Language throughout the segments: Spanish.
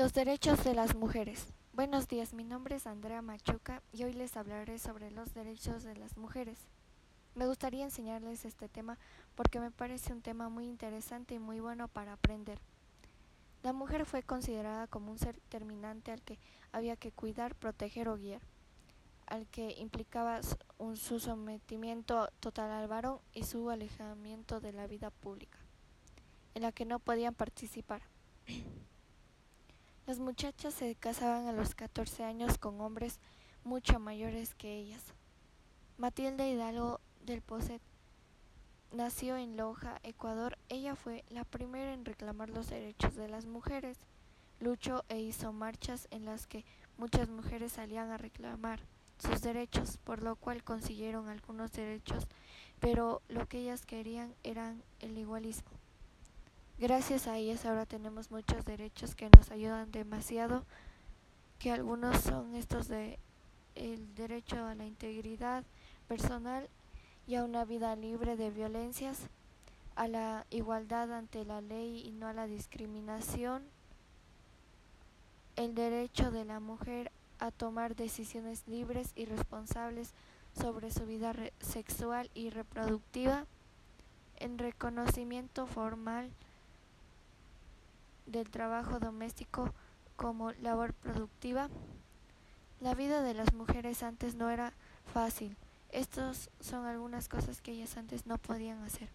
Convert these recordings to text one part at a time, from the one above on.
Los derechos de las mujeres. Buenos días, mi nombre es Andrea Machuca y hoy les hablaré sobre los derechos de las mujeres. Me gustaría enseñarles este tema porque me parece un tema muy interesante y muy bueno para aprender. La mujer fue considerada como un ser terminante al que había que cuidar, proteger o guiar, al que implicaba su sometimiento total al varón y su alejamiento de la vida pública, en la que no podían participar. Las muchachas se casaban a los 14 años con hombres mucho mayores que ellas. Matilde Hidalgo del Poset nació en Loja, Ecuador. Ella fue la primera en reclamar los derechos de las mujeres. Luchó e hizo marchas en las que muchas mujeres salían a reclamar sus derechos, por lo cual consiguieron algunos derechos, pero lo que ellas querían eran el igualismo. Gracias a ellas ahora tenemos muchos derechos que nos ayudan demasiado, que algunos son estos de el derecho a la integridad personal y a una vida libre de violencias, a la igualdad ante la ley y no a la discriminación, el derecho de la mujer a tomar decisiones libres y responsables sobre su vida sexual y reproductiva, el reconocimiento formal del trabajo doméstico como labor productiva. La vida de las mujeres antes no era fácil. Estas son algunas cosas que ellas antes no podían hacer.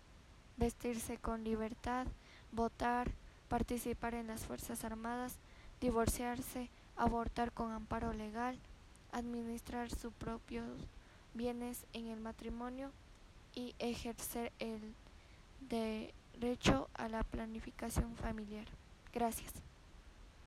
Vestirse con libertad, votar, participar en las Fuerzas Armadas, divorciarse, abortar con amparo legal, administrar sus propios bienes en el matrimonio y ejercer el derecho a la planificación familiar. Gracias.